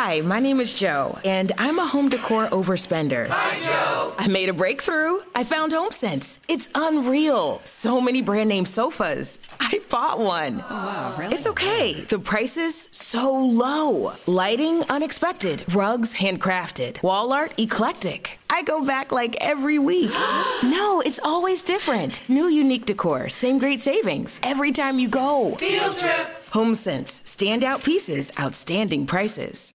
Hi, my name is Joe, and I'm a home decor overspender. Hi, Joe. I made a breakthrough. I found HomeSense. It's unreal. So many brand name sofas. I bought one. Oh, wow, really? It's okay. The price is so low. Lighting unexpected. Rugs handcrafted. Wall art eclectic. I go back like every week. no, it's always different. New unique decor, same great savings every time you go. Field trip. HomeSense, standout pieces, outstanding prices.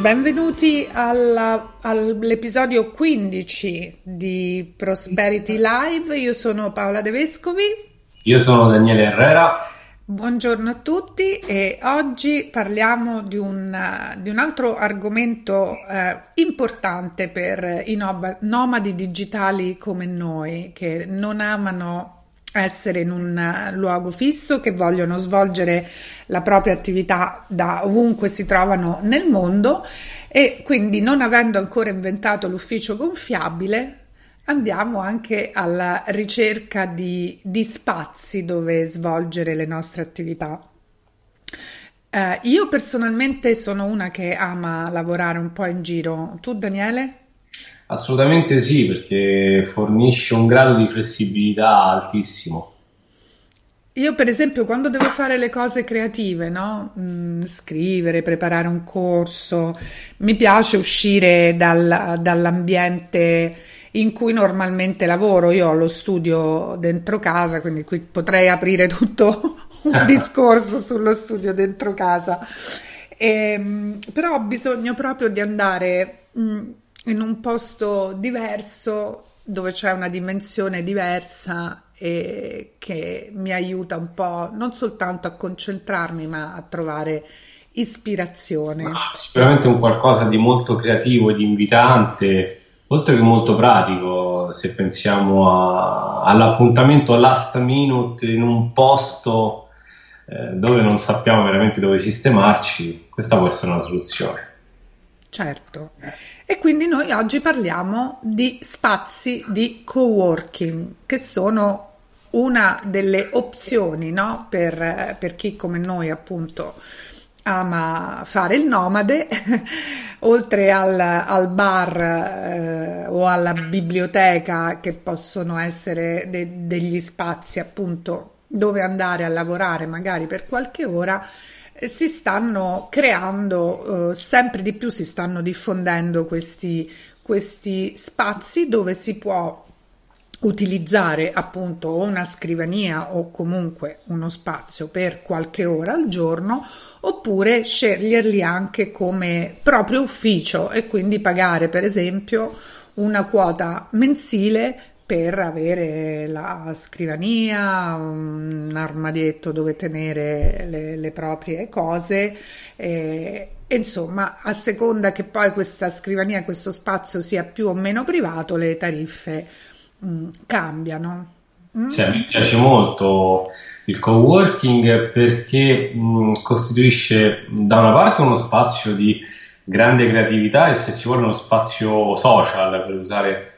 Benvenuti alla, all'episodio 15 di Prosperity Live. Io sono Paola De Vescovi. Io sono Daniele Herrera. Buongiorno a tutti e oggi parliamo di un, di un altro argomento eh, importante per i nomadi digitali come noi che non amano essere in un luogo fisso, che vogliono svolgere la propria attività da ovunque si trovano nel mondo e quindi non avendo ancora inventato l'ufficio gonfiabile andiamo anche alla ricerca di, di spazi dove svolgere le nostre attività. Eh, io personalmente sono una che ama lavorare un po' in giro. Tu Daniele? Assolutamente sì, perché fornisce un grado di flessibilità altissimo. Io, per esempio, quando devo fare le cose creative, no? Mm, scrivere, preparare un corso, mi piace uscire dal, dall'ambiente in cui normalmente lavoro. Io ho lo studio dentro casa, quindi qui potrei aprire tutto un discorso sullo studio dentro casa. E, ehm, però ho bisogno proprio di andare mm, in un posto diverso dove c'è una dimensione diversa e che mi aiuta un po' non soltanto a concentrarmi ma a trovare ispirazione. Ma sicuramente un qualcosa di molto creativo e di invitante, oltre che molto pratico, se pensiamo a, all'appuntamento last minute in un posto eh, dove non sappiamo veramente dove sistemarci, questa può essere una soluzione. Certo. E quindi noi oggi parliamo di spazi di coworking, che sono una delle opzioni no? per, per chi come noi appunto ama fare il nomade, oltre al, al bar eh, o alla biblioteca che possono essere de- degli spazi appunto dove andare a lavorare magari per qualche ora si stanno creando eh, sempre di più, si stanno diffondendo questi, questi spazi dove si può utilizzare appunto una scrivania o comunque uno spazio per qualche ora al giorno oppure sceglierli anche come proprio ufficio e quindi pagare per esempio una quota mensile per avere la scrivania, un armadietto dove tenere le, le proprie cose. E, insomma, a seconda che poi questa scrivania, questo spazio sia più o meno privato, le tariffe mh, mm, cambiano. Mm? Sì, mi piace molto il co-working perché mh, mm, costituisce da una parte uno spazio di grande creatività e se si vuole uno spazio social per usare.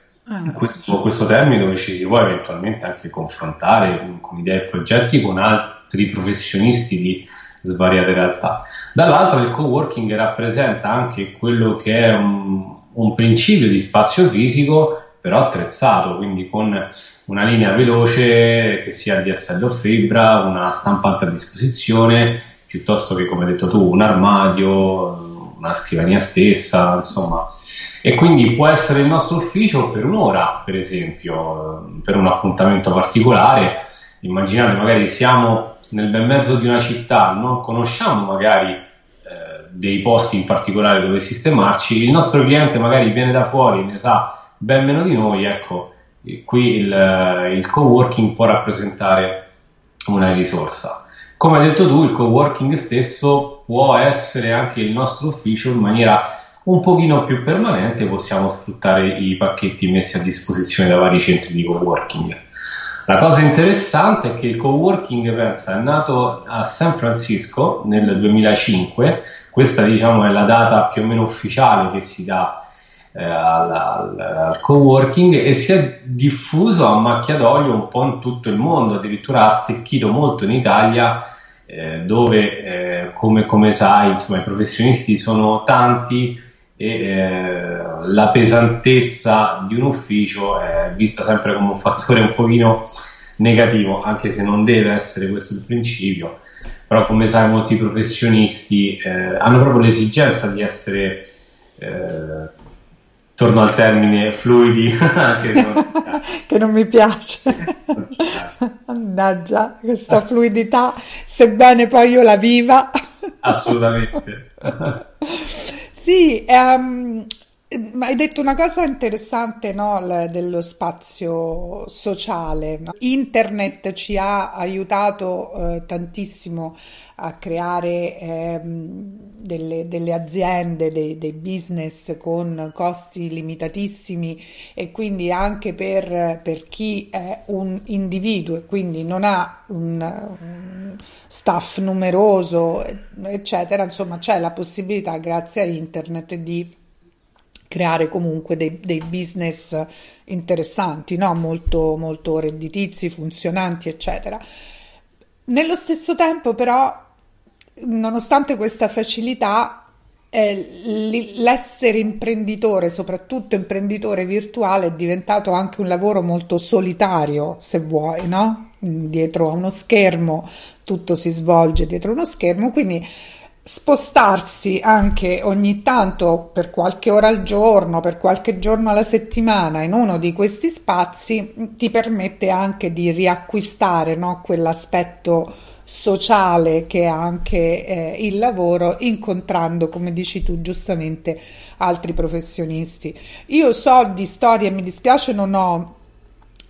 Questo, questo, termine dove ci si può eventualmente anche confrontare con, con, idee e progetti con altri professionisti di svariate realtà. Dall'altro il co-working rappresenta anche quello che è un, un principio di spazio fisico però attrezzato, quindi con una linea veloce che sia DSL o fibra, una stampante a disposizione, piuttosto che come hai detto tu un armadio, una scrivania stessa, insomma e quindi può essere il nostro ufficio per un'ora, per esempio, per un appuntamento particolare. Immaginate, magari siamo nel bel mezzo di una città, non conosciamo magari eh, dei posti in particolare dove sistemarci, il nostro cliente magari viene da fuori, ne sa ben meno di noi, ecco, qui il, il co-working può rappresentare una risorsa. come hai detto tu, il coworking stesso può essere anche il nostro ufficio in maniera un pochino più permanente, possiamo sfruttare i pacchetti messi a disposizione da vari centri di coworking. La cosa interessante è che il coworking pensa, è nato a San Francisco nel 2005, questa diciamo è la data più o meno ufficiale che si dà eh, al, al, al, coworking e si è diffuso a macchia d'olio un po' in tutto il mondo, addirittura ha attecchito molto in Italia eh, dove eh, come, come, sai insomma, i professionisti sono tanti e eh, la pesantezza di un ufficio è vista sempre come un fattore un pochino negativo, anche se non deve essere questo il principio, però come sai molti professionisti eh, hanno proprio l'esigenza di essere, eh, torno al termine, fluidi, che non mi piace. Mannaggia, questa fluidità, sebbene poi io la viva. Assolutamente. Sì, um, hai detto una cosa interessante no, dello spazio sociale. Internet ci ha aiutato eh, tantissimo a creare eh, delle, delle, aziende, dei, dei, business con costi limitatissimi e quindi anche per, per chi è un individuo e quindi non ha un, un staff numeroso, eccetera, insomma c'è la possibilità grazie a internet di creare comunque dei, dei business interessanti, no? molto, molto redditizi, funzionanti, eccetera. Nello stesso tempo, però, nonostante questa facilità, eh, l'essere imprenditore, soprattutto imprenditore virtuale, è diventato anche un lavoro molto solitario, se vuoi, no? Dietro a uno schermo, tutto si svolge dietro uno schermo, quindi spostarsi anche ogni tanto per qualche ora al giorno, per qualche giorno alla settimana in uno di questi spazi ti permette anche di riacquistare no, quell'aspetto sociale che ha anche eh, il lavoro incontrando come dici tu giustamente altri professionisti. Io so di storie mi dispiace non ho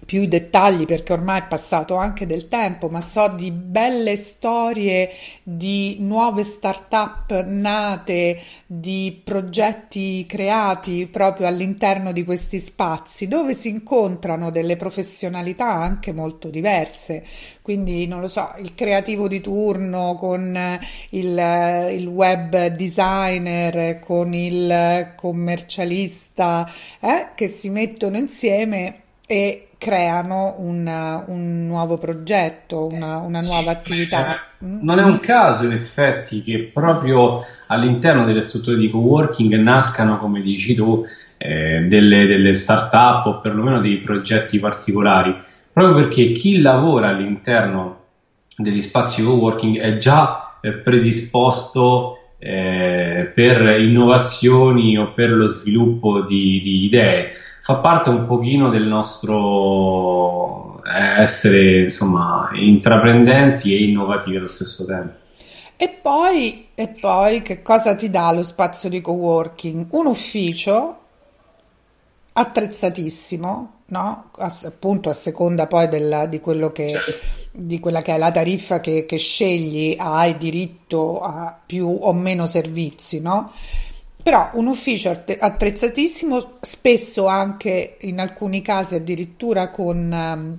più i dettagli perché ormai è passato anche del tempo, ma so di belle storie di nuove start-up nate, di progetti creati proprio all'interno di questi spazi dove si incontrano delle professionalità anche molto diverse. Quindi, non lo so, il creativo di turno con il, il web designer, con il commercialista, eh, che si mettono insieme e creano un, un nuovo progetto, una, una sì, nuova attività. Eh, non è un caso in effetti che proprio all'interno delle strutture di coworking nascano, come dici tu, eh, delle, delle start-up o perlomeno dei progetti particolari, proprio perché chi lavora all'interno degli spazi coworking è già eh, predisposto eh, per innovazioni o per lo sviluppo di, di idee fa parte un pochino del nostro eh, essere insomma intraprendenti e innovativi allo stesso tempo. E poi, e poi che cosa ti dà lo spazio di coworking? Un ufficio attrezzatissimo, no? appunto a seconda poi della, di, che, di, quella che è la tariffa che, che scegli, hai diritto a più o meno servizi, no? Però un ufficio attrezzatissimo, spesso anche in alcuni casi addirittura con um,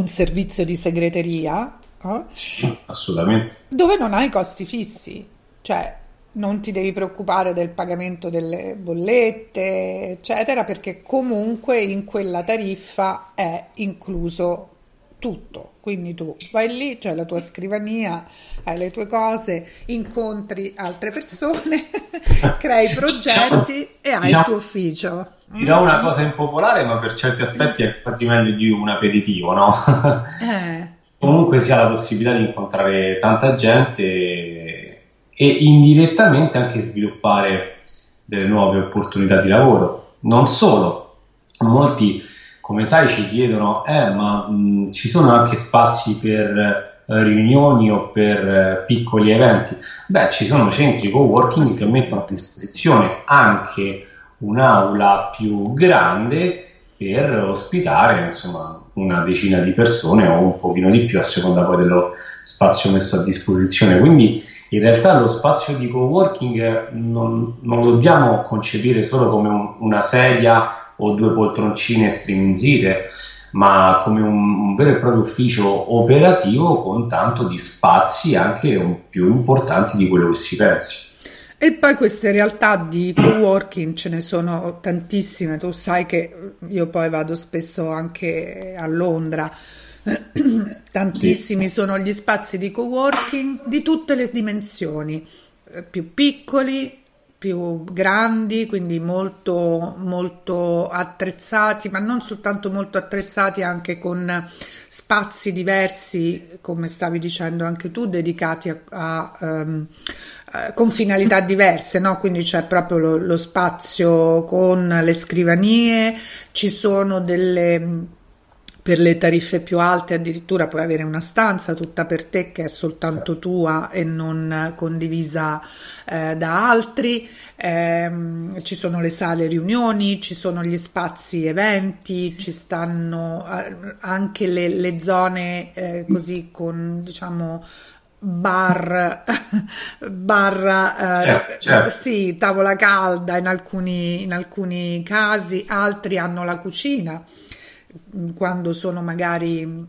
un servizio di segreteria. Eh? Sì, assolutamente. Dove non hai costi fissi, cioè non ti devi preoccupare del pagamento delle bollette, eccetera, perché comunque in quella tariffa è incluso tutto. Quindi tu vai lì, c'è la tua scrivania, hai le tue cose, incontri altre persone, crei progetti e hai il tuo ufficio. Dirò una cosa impopolare, ma per certi aspetti è quasi meglio di un aperitivo, no? Eh. Comunque si ha la possibilità di incontrare tanta gente e indirettamente anche sviluppare delle nuove opportunità di lavoro. Non solo, molti come sai ci chiedono, eh, ma mh, ci sono anche spazi per eh, riunioni o per eh, piccoli eventi? Beh, ci sono centri co-working che mettono a disposizione anche un'aula più grande per ospitare insomma una decina di persone o un pochino di più a seconda poi dello, spazio messo a disposizione. Quindi in realtà lo spazio di coworking non, non lo dobbiamo concepire solo come un, una sedia o due poltroncine striminzite, ma come un, un, vero e proprio ufficio operativo con tanto di spazi anche più importanti di quello che si pensi. E poi queste realtà di co-working ce ne sono tantissime, tu sai che io poi vado spesso anche a Londra, tantissimi sono gli spazi di co-working di tutte le dimensioni, eh, più piccoli, più grandi, quindi molto, molto attrezzati, ma non soltanto molto attrezzati, anche con spazi diversi, come stavi dicendo anche tu, dedicati a, a um, con finalità diverse, no? quindi c'è proprio lo, lo, spazio con le scrivanie, ci sono delle per le tariffe più alte addirittura puoi avere una stanza tutta per te che è soltanto tua e non condivisa eh, da altri, eh, ci sono le sale riunioni, ci sono gli spazi eventi, ci stanno eh, anche le, le zone eh, così con diciamo bar, barra, eh, certo, certo. sì, tavola calda in alcuni, in alcuni casi, altri hanno la cucina quando sono magari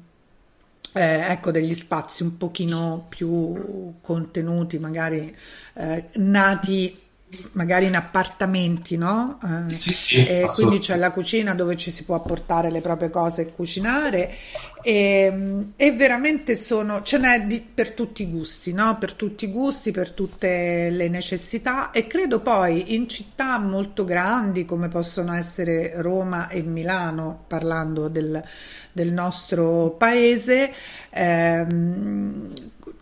eh, ecco degli spazi un pochino più contenuti, magari eh, nati magari in appartamenti, no? Eh, sì, sì, e quindi c'è la cucina dove ci si può portare le proprie cose e cucinare e, e veramente sono, ce n'è di, per tutti i gusti, no? Per tutti i gusti, per tutte le necessità e credo poi in città molto grandi come possono essere Roma e Milano, parlando del, del nostro paese, ehm,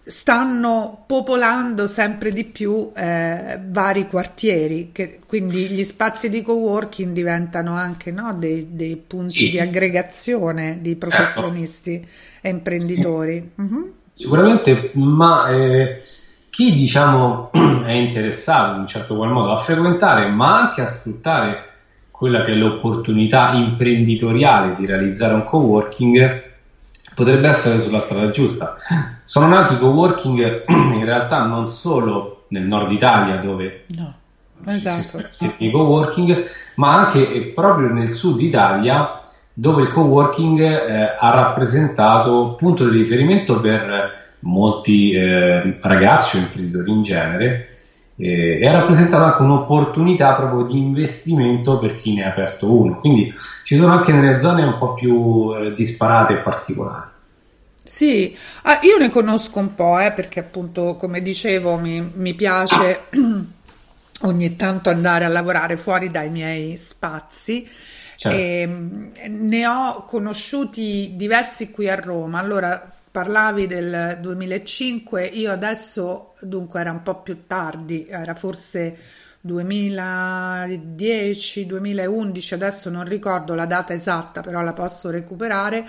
stanno popolando sempre di più eh, vari quartieri, che, quindi gli spazi di coworking diventano anche no, dei, dei, punti sì. di aggregazione di certo. professionisti certo. e imprenditori. Sì. Uh-huh. Sicuramente, ma eh, chi diciamo è interessato in un certo qual modo a frequentare, ma anche a sfruttare quella che è l'opportunità imprenditoriale di realizzare un coworking, potrebbe essere sulla strada giusta. Sono nati co-working in realtà non solo nel nord Italia dove no, esatto. si co-working, ma anche proprio nel sud Italia dove il co-working eh, ha rappresentato punto di riferimento per molti eh, ragazzi o imprenditori in genere eh, e ha rappresentato anche un'opportunità proprio di investimento per chi ne ha aperto uno. Quindi ci sono anche nelle zone un po' più eh, disparate e particolari. Sì, ah, io ne conosco un po', eh, perché appunto, come dicevo, mi, mi piace ogni tanto andare a lavorare fuori dai miei spazi. Certo. E, ehm, ne ho conosciuti diversi qui a Roma. Allora, parlavi del 2005, io adesso, dunque, era un po' più tardi, era forse 2010, 2011, adesso non ricordo la data esatta, però la posso recuperare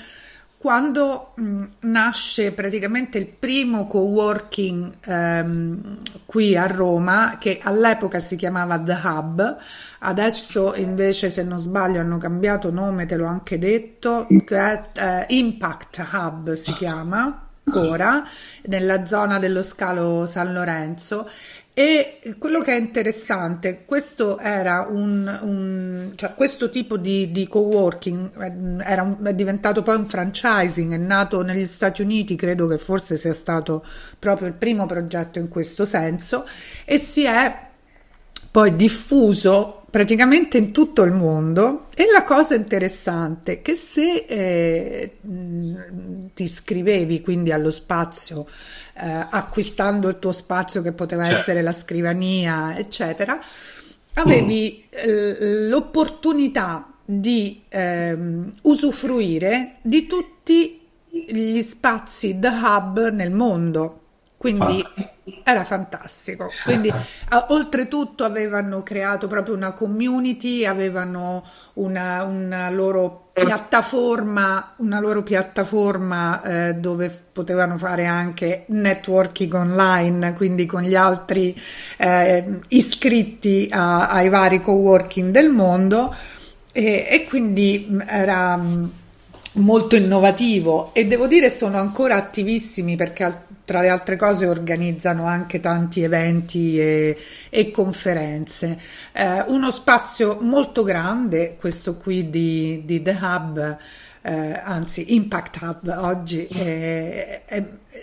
quando nasce praticamente il primo co-working ehm, qui a Roma, che all'epoca si chiamava The Hub, adesso invece se non sbaglio hanno cambiato nome, te l'ho anche detto, che è eh, Impact Hub si chiama ora, nella zona dello scalo San Lorenzo. E quello che è interessante, questo era un, un cioè questo tipo di, di co-working eh, era un, è diventato poi un franchising, è nato negli Stati Uniti, credo che forse sia stato proprio il primo progetto in questo senso e si è poi diffuso praticamente in tutto il mondo e la cosa interessante è che se eh, ti iscrivevi quindi allo spazio eh, acquistando il tuo spazio che poteva certo. essere la scrivania eccetera avevi eh, l'opportunità di ehm, usufruire di tutti gli spazi The Hub nel mondo quindi fantastico. era fantastico. Quindi, uh, oltretutto, avevano creato proprio una community, avevano una, una loro piattaforma, una loro piattaforma eh, dove potevano fare anche networking online, quindi con gli altri eh, iscritti a, ai vari co-working del mondo. E, e quindi era molto innovativo e devo dire sono ancora attivissimi perché tra le altre cose organizzano anche tanti eventi e, e conferenze. Eh, uno spazio molto grande, questo qui di, di The Hub, eh, anzi Impact Hub oggi, è, è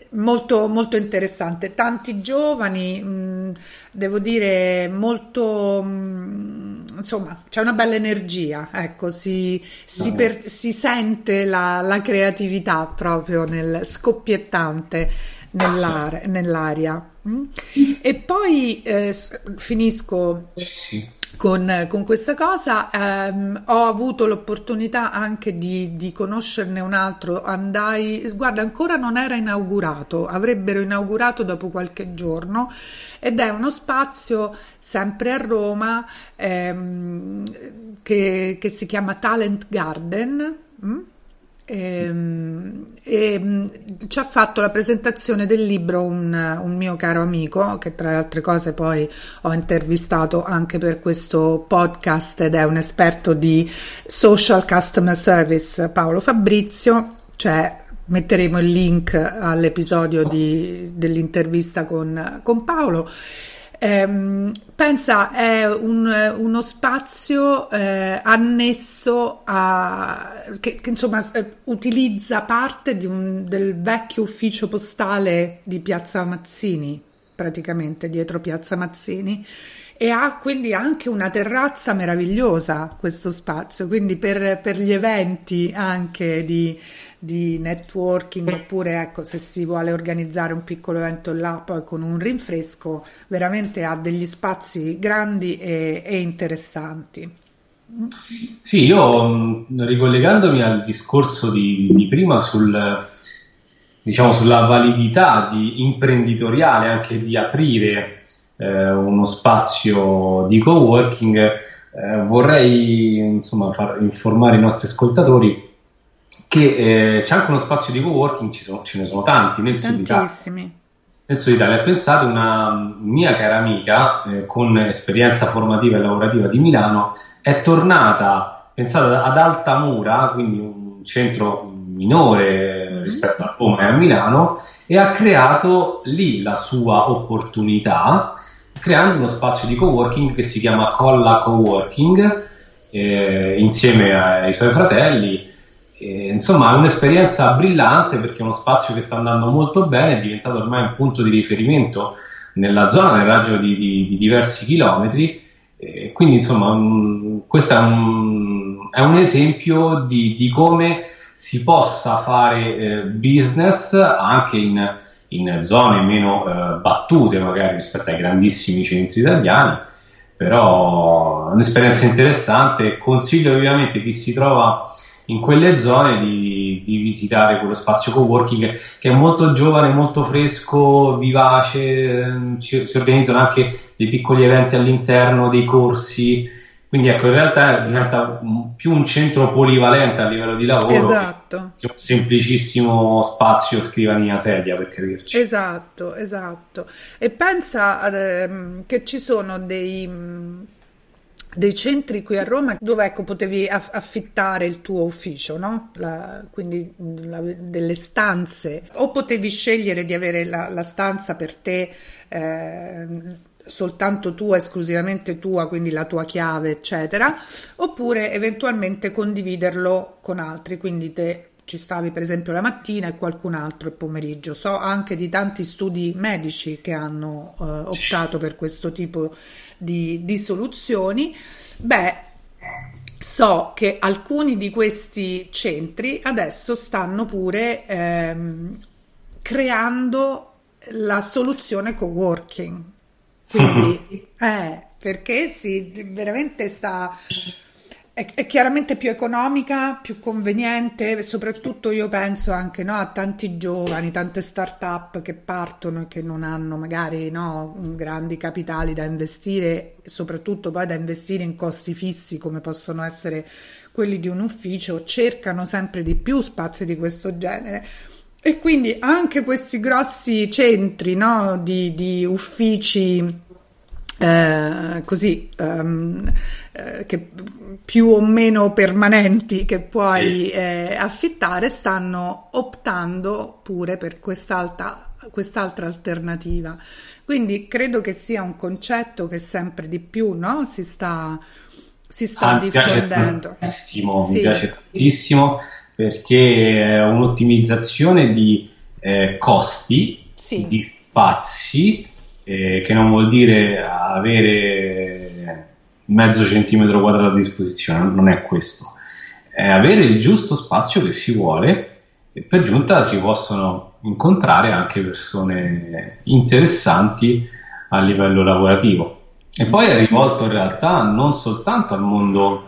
molto, molto interessante. Tanti giovani, mh, devo dire, molto, mh, insomma, c'è una bella energia, ecco, si, si, per, si sente la, la, creatività proprio nel scoppiettante nell'aria. nell'aria. E poi eh, finisco. Sì con, con questa cosa. Ehm, ho avuto l'opportunità anche di, di, conoscerne un altro. Andai, guarda, ancora non era inaugurato, avrebbero inaugurato dopo qualche giorno ed è uno spazio sempre a Roma ehm, che, che, si chiama Talent Garden. Mm? E, ehm, e, mm, ci ha fatto la presentazione del libro un, un, mio caro amico che tra le altre cose poi ho intervistato anche per questo podcast ed è un esperto di social customer service Paolo Fabrizio. Cioè metteremo il link all'episodio di, dell'intervista con, con Paolo Ehm, pensa, è un, uno spazio eh, annesso a che, che insomma utilizza parte un, del vecchio ufficio postale di Piazza Mazzini, praticamente dietro Piazza Mazzini e ha quindi anche una terrazza meravigliosa questo spazio, quindi per, per gli eventi anche di, di networking oppure ecco se si vuole organizzare un piccolo evento là poi con un rinfresco veramente ha degli spazi grandi e, e interessanti. Sì io ricollegandomi al discorso di, di prima sul diciamo sulla validità di imprenditoriale anche di aprire eh, uno spazio di co-working eh, vorrei insomma far informare i nostri ascoltatori che eh, c'è anche uno spazio di co-working, sono, ce ne sono tanti nel sud Italia. Nel sud Italia, pensate, una mia cara amica eh, con esperienza formativa e lavorativa di Milano è tornata, pensate, ad Altamura, quindi un centro minore mm-hmm. rispetto a Roma e a Milano, e ha creato lì la sua opportunità, creando uno spazio di co-working che si chiama Colla Coworking, eh, insieme ai suoi fratelli e, insomma, è un'esperienza brillante perché è uno spazio che sta andando molto bene, è diventato ormai un punto di riferimento nella zona, nel raggio di, di, di diversi chilometri. E quindi, insomma, questo è un, è un esempio di, di, come si possa fare eh, business anche in, in zone meno eh, battute, magari rispetto ai grandissimi centri italiani. Però è un'esperienza interessante. Consiglio ovviamente chi si trova in quelle zone di, di, visitare quello spazio co-working che è molto giovane, molto fresco, vivace, ci, si organizzano anche dei piccoli eventi all'interno dei corsi, quindi ecco in realtà diventa più un centro polivalente a livello di lavoro esatto. che un semplicissimo spazio scrivania sedia per capirci. Esatto, esatto. E pensa ad, ehm, che ci sono dei dei centri qui a Roma dove ecco, potevi affittare il tuo ufficio, no? la, quindi la, delle stanze, o potevi scegliere di avere la, la stanza per te. Eh, soltanto tua, esclusivamente tua, quindi la tua chiave, eccetera, oppure eventualmente condividerlo con altri, quindi te ci stavi per esempio la mattina e qualcun altro il pomeriggio. So anche di tanti studi medici che hanno eh, optato per questo tipo di, di soluzioni. Beh, so che alcuni di questi centri adesso stanno pure ehm, creando la soluzione co-working. Quindi, eh, perché si veramente sta è, è, chiaramente più economica, più conveniente, soprattutto io penso anche no, a tanti giovani, tante start-up che partono e che non hanno magari no, grandi capitali da investire, soprattutto poi da investire in costi fissi come possono essere quelli di un ufficio, cercano sempre di più spazi di questo genere. E quindi anche questi grossi centri no, di, di uffici eh, così um, eh, che più o meno permanenti che puoi sì. eh, affittare stanno optando pure per quest'altra, quest'altra alternativa. Quindi credo che sia un concetto che sempre di più no? si sta, si sta ah, diffondendo. Mi piace tantissimo, sì. mi piace tantissimo perché è un'ottimizzazione di eh, costi, sì. di spazi, eh, che non vuol dire avere mezzo centimetro quadrato a disposizione, non è questo. È avere il giusto spazio che si vuole e per giunta si possono incontrare anche persone interessanti a livello lavorativo. E poi è rivolto in realtà non soltanto al mondo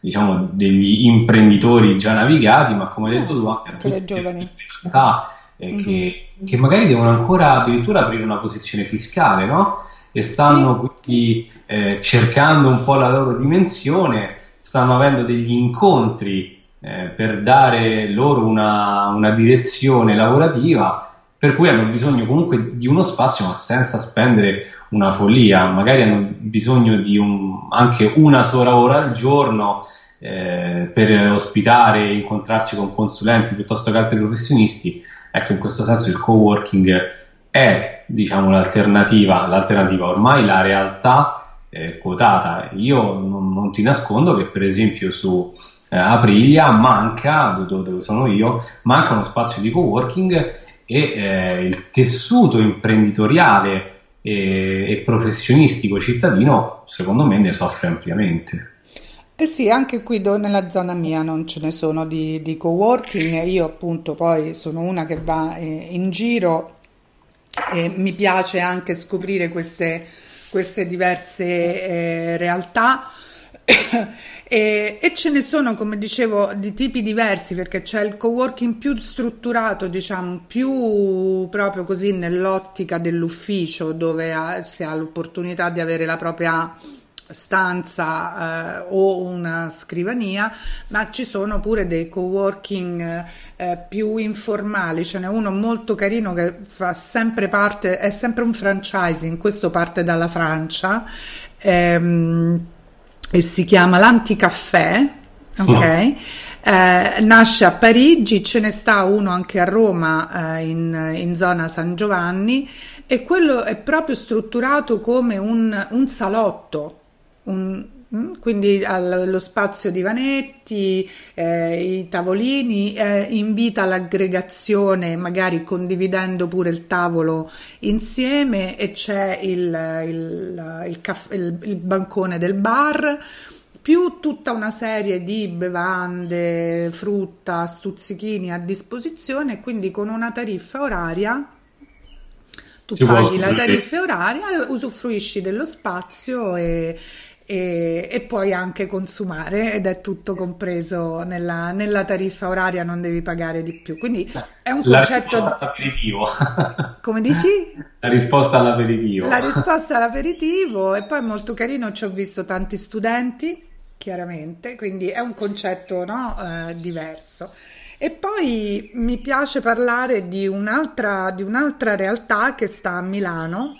diciamo degli imprenditori già navigati, ma come hai detto tu anche a tutte le giovani realtà eh, mm-hmm. che, che, magari devono ancora addirittura aprire una posizione fiscale, no? E stanno sì. quindi eh, cercando un po' la loro dimensione, stanno avendo degli incontri eh, per dare loro una, una, direzione lavorativa, per cui hanno bisogno comunque di uno spazio, ma senza spendere una follia, magari hanno bisogno di un, anche una sola ora al giorno eh, per ospitare, incontrarsi con consulenti piuttosto che altri professionisti. Ecco, in questo senso il co-working è diciamo l'alternativa, l'alternativa ormai la realtà eh, quotata. Io non, non ti nascondo che per esempio su eh, Aprilia manca, dove, sono io, manca uno spazio di coworking e eh, il tessuto imprenditoriale e, e, professionistico cittadino secondo me ne soffre ampiamente. Eh sì, anche qui do, nella zona mia non ce ne sono di, di coworking, io appunto poi sono una che va eh, in giro e mi piace anche scoprire queste, queste diverse eh, realtà. E, e, ce ne sono, come dicevo, di tipi diversi perché c'è il coworking più strutturato, diciamo, più proprio così nell'ottica dell'ufficio dove ha, si ha l'opportunità di avere la propria stanza eh, o una scrivania, ma ci sono pure dei coworking eh, più informali. Ce n'è uno molto carino che fa sempre parte, è sempre un franchising, questo parte dalla Francia. Ehm, e si chiama l'Anticaffè, ok? Eh, nasce a Parigi, ce ne sta uno anche a Roma eh, in, in, zona San Giovanni e quello è proprio strutturato come un, un salotto, un, Mm, quindi lo spazio divanetti, eh, i tavolini, eh, invita all'aggregazione, magari condividendo pure il tavolo insieme e c'è il, il, il, caff- il bancone del bar più tutta una serie di bevande, frutta, stuzzichini a disposizione, quindi con una tariffa oraria tu si paghi la tariffa oraria, usufruisci dello spazio e, e, e, poi anche consumare ed è tutto compreso nella, nella, tariffa oraria, non devi pagare di più. Quindi è un la concetto. All'aperitivo. Come dici? La risposta all'aperitivo. La risposta all'aperitivo e poi è molto carino, ci ho visto tanti studenti, chiaramente, quindi è un concetto no, eh, diverso. E poi mi piace parlare di un'altra, di un'altra realtà che sta a Milano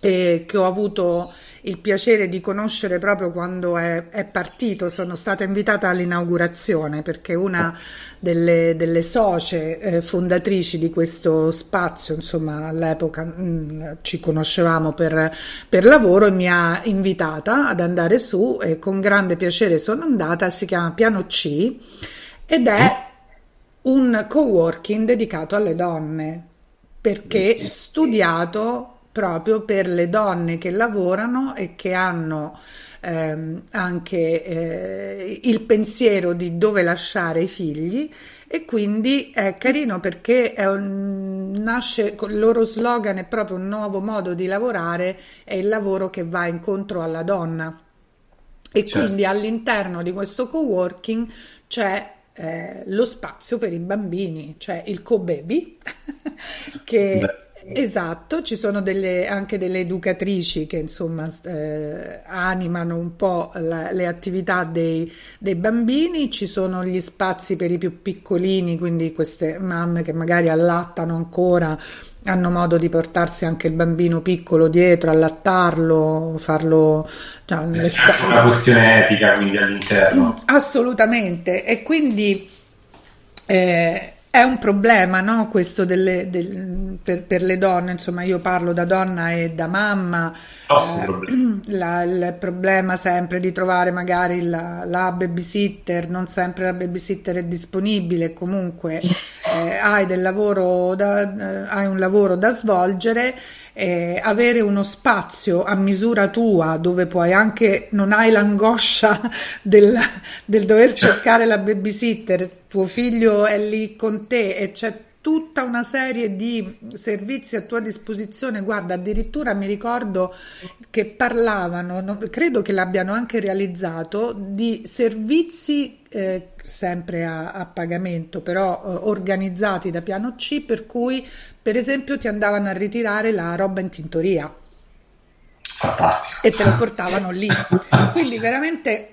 e che ho avuto il piacere di conoscere proprio quando è, è partito, sono stata invitata all'inaugurazione perché una delle, delle socie eh, fondatrici di questo spazio, insomma all'epoca mh, mm, ci conoscevamo per, per lavoro mi ha invitata ad andare su e con grande piacere sono andata, si chiama Piano C ed è un co-working dedicato alle donne perché studiato proprio per le donne che lavorano e che hanno ehm, anche eh, il pensiero di dove lasciare i figli. E quindi è carino perché è un, nasce il loro slogan è proprio un nuovo modo di lavorare è il lavoro che va incontro alla donna. E certo. quindi all'interno di questo co-working c'è eh, lo spazio per i bambini, cioè il co-baby che Beh Esatto, ci sono delle, anche delle educatrici che insomma eh, animano un po' la, le attività dei, dei, bambini, ci sono gli spazi per i più piccolini, quindi queste mamme che magari allattano ancora hanno modo di portarsi anche il bambino piccolo dietro, allattarlo, farlo... Cioè, è una questione etica quindi all'interno. Assolutamente, e quindi eh, è un problema, no? Questo delle, del, per, per, le donne, insomma, io parlo da donna e da mamma. Eh, la, il problema sempre di trovare magari la, la, babysitter, non sempre la babysitter è disponibile, comunque eh, hai, del lavoro da, eh, hai un lavoro da svolgere eh, avere uno spazio a misura tua dove puoi anche non hai l'angoscia del, del dover certo. cercare la babysitter, tuo figlio è lì con te e c'è tutta una serie di servizi a tua disposizione. Guarda, addirittura mi ricordo che parlavano, no, credo che l'abbiano anche realizzato, di servizi eh, sempre a, a, pagamento, però eh, organizzati da piano C, per cui per esempio ti andavano a ritirare la roba in tintoria. Fantastico. E te lo portavano lì. Quindi veramente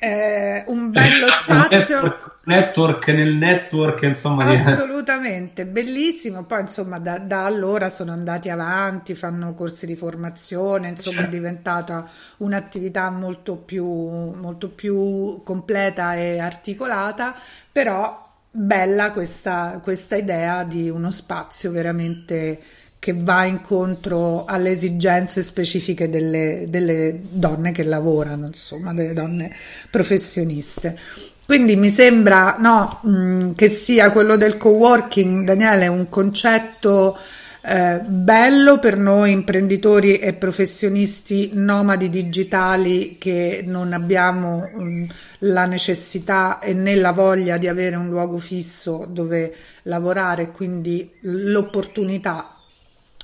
eh, un bello spazio network nel network, insomma. Assolutamente, bellissimo. Poi, insomma, da, da, allora sono andati avanti, fanno corsi di formazione, insomma, certo. è diventata un'attività molto più, molto più completa e articolata, però bella questa, questa idea di uno spazio veramente che va incontro alle esigenze specifiche delle, delle donne che lavorano, insomma, delle donne professioniste. Quindi mi sembra no, mh, mm, che sia quello del co-working, Daniele, un concetto eh, bello per noi imprenditori e professionisti nomadi digitali che non abbiamo mh, mm, la necessità e né la voglia di avere un luogo fisso dove lavorare, quindi l'opportunità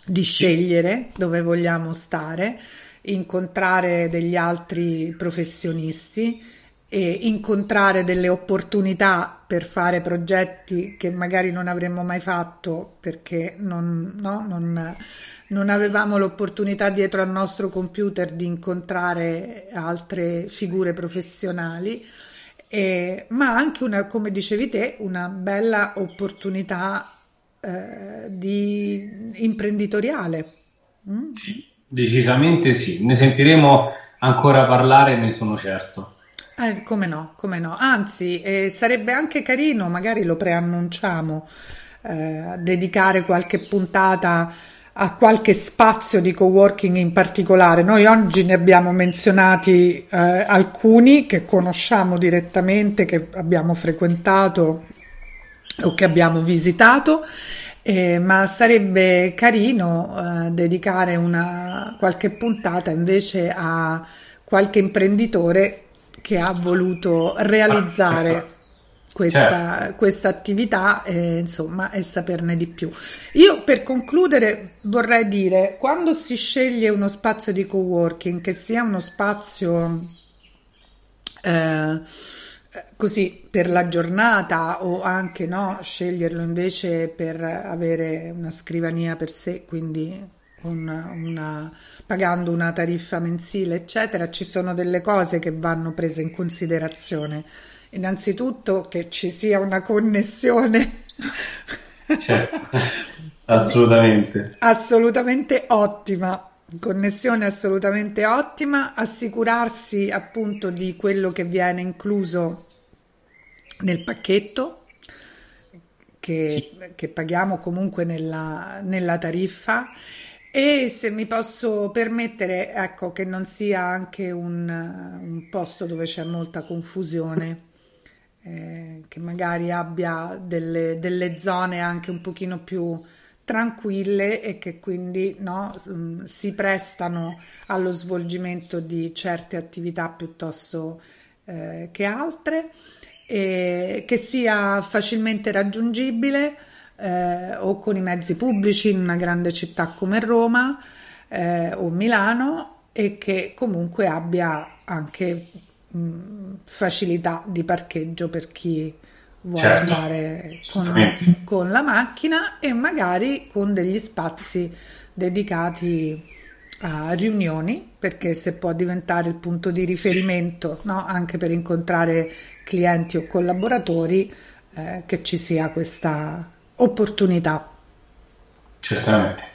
di scegliere dove vogliamo stare, incontrare degli altri professionisti e incontrare delle opportunità per fare progetti che magari non avremmo mai fatto perché non, no, non, non avevamo l'opportunità dietro al nostro computer di incontrare altre figure professionali, eh, ma anche una, come dicevi te, una bella opportunità eh, di imprenditoriale. Mm? Sì, decisamente sì, ne sentiremo ancora parlare, ne sono certo. Eh, come no, come no. Anzi, eh, sarebbe anche carino, magari lo preannunciamo, eh, dedicare qualche puntata a qualche spazio di coworking in particolare. Noi oggi ne abbiamo menzionati eh, alcuni che conosciamo direttamente, che abbiamo frequentato o che abbiamo visitato. Eh, ma sarebbe carino eh, dedicare una, qualche puntata invece a qualche imprenditore che ha voluto realizzare ah, questa, certo. questa, attività e, insomma, e saperne di più. Io per concludere vorrei dire, quando si sceglie uno spazio di coworking, che sia uno spazio eh, così per la giornata o anche no, sceglierlo invece per avere una scrivania per sé, quindi una, una, pagando una tariffa mensile, eccetera, ci sono delle cose che vanno prese in considerazione. Innanzitutto che ci sia una connessione. Certo, assolutamente. assolutamente ottima. Connessione assolutamente ottima, assicurarsi appunto di quello che viene incluso nel pacchetto che, sì. che paghiamo comunque nella, nella tariffa e se mi posso permettere, ecco, che non sia anche un, un posto dove c'è molta confusione, eh, che magari abbia delle, delle, zone anche un pochino più tranquille e che quindi no, mm, si prestano allo svolgimento di certe attività piuttosto eh, che altre, e che sia facilmente raggiungibile eh, o con i mezzi pubblici in una grande città come Roma eh, o Milano e che comunque abbia anche mh, facilità di parcheggio per chi vuole certo, andare con, con, la macchina e magari con degli spazi dedicati a riunioni perché se può diventare il punto di riferimento no? anche per incontrare clienti o collaboratori eh, che ci sia questa opportunità. Certamente.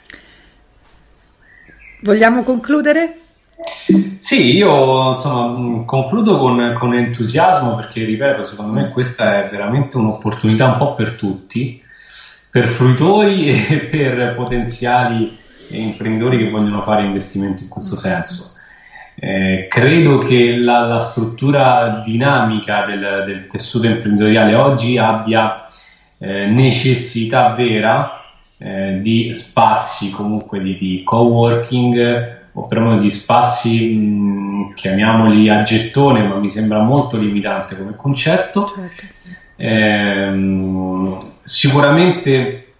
Vogliamo concludere? Sì, io insomma concludo con, con, entusiasmo perché, ripeto, secondo me questa è veramente un'opportunità un po' per tutti, per fruitori e per potenziali imprenditori che vogliono fare investimenti in questo senso. Eh, credo che la, la struttura dinamica del, del, tessuto imprenditoriale oggi abbia eh, necessità vera eh, di spazi comunque di, di co-working o perlomeno di spazi mh, chiamiamoli a gettone ma mi sembra molto limitante come concetto certo. Ehm, sicuramente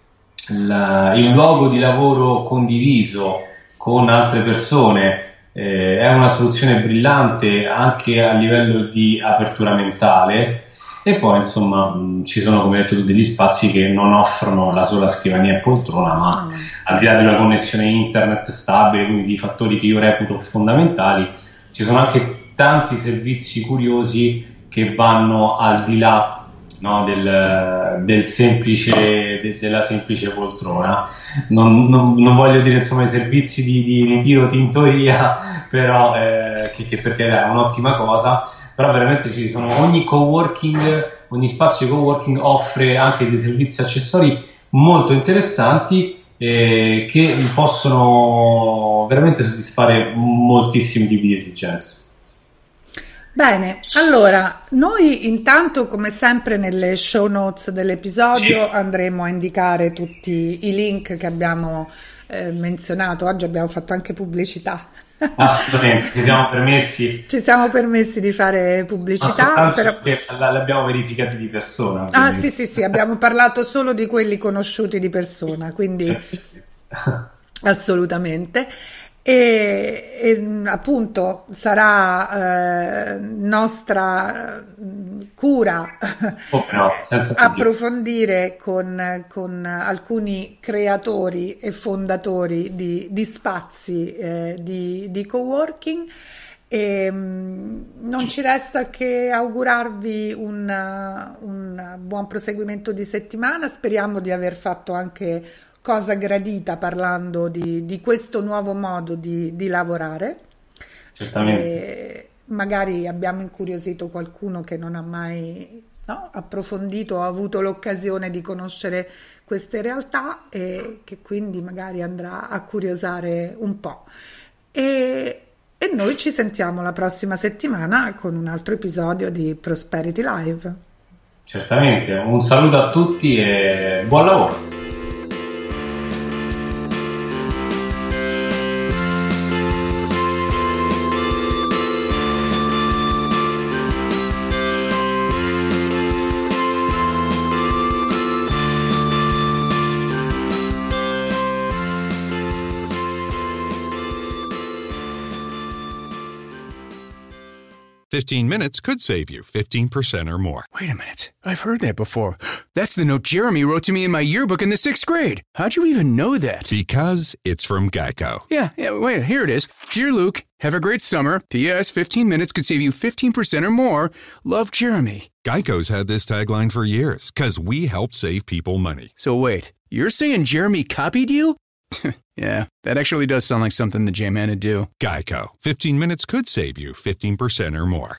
la, il luogo di lavoro condiviso con altre persone eh, è una soluzione brillante anche a livello di apertura mentale e poi insomma mh, ci sono come detto degli spazi che non offrono la sola scrivania e poltrona ma mm. al di là di una connessione internet stabile quindi di fattori che io reputo fondamentali ci sono anche tanti servizi curiosi che vanno al di là no, del, del semplice, de, della semplice poltrona. Non, non, non, voglio dire insomma i servizi di, di ritiro tintoria, però, eh, che, che perché è un'ottima cosa, però veramente ci sono ogni coworking, ogni spazio coworking offre anche dei servizi accessori molto interessanti eh, che possono veramente soddisfare moltissimi tipi di esigenze. Bene, allora noi intanto come sempre nelle show notes dell'episodio sì. andremo a indicare tutti i link che abbiamo eh, menzionato, oggi abbiamo fatto anche pubblicità. Assolutamente, ci siamo permessi. Ci siamo permessi di fare pubblicità. Però... Perché l'abbiamo verificati di persona. Quindi. Ah sì sì sì, abbiamo parlato solo di quelli conosciuti di persona, quindi assolutamente e, e appunto sarà eh, nostra cura oh, no, approfondire con, con, alcuni creatori e fondatori di, di spazi eh, di, di co-working. E mm, non ci resta che augurarvi un, un buon proseguimento di settimana. Speriamo di aver fatto anche cosa gradita parlando di, di questo nuovo modo di, di lavorare. Certamente. E magari abbiamo incuriosito qualcuno che non ha mai no, approfondito o avuto l'occasione di conoscere queste realtà e che quindi magari andrà a curiosare un po'. E, e noi ci sentiamo la prossima settimana con un altro episodio di Prosperity Live. Certamente, un saluto a tutti e buon lavoro. 15 minutes could save you 15% or more. Wait a minute. I've heard that before. That's the note Jeremy wrote to me in my yearbook in the sixth grade. How'd you even know that? Because it's from Geico. Yeah, yeah, wait, here it is. Dear Luke, have a great summer. P.S. 15 minutes could save you 15% or more. Love, Jeremy. Geico's had this tagline for years because we help save people money. So wait, you're saying Jeremy copied you? yeah, that actually does sound like something the J-Man would do. Geico. 15 minutes could save you 15% or more.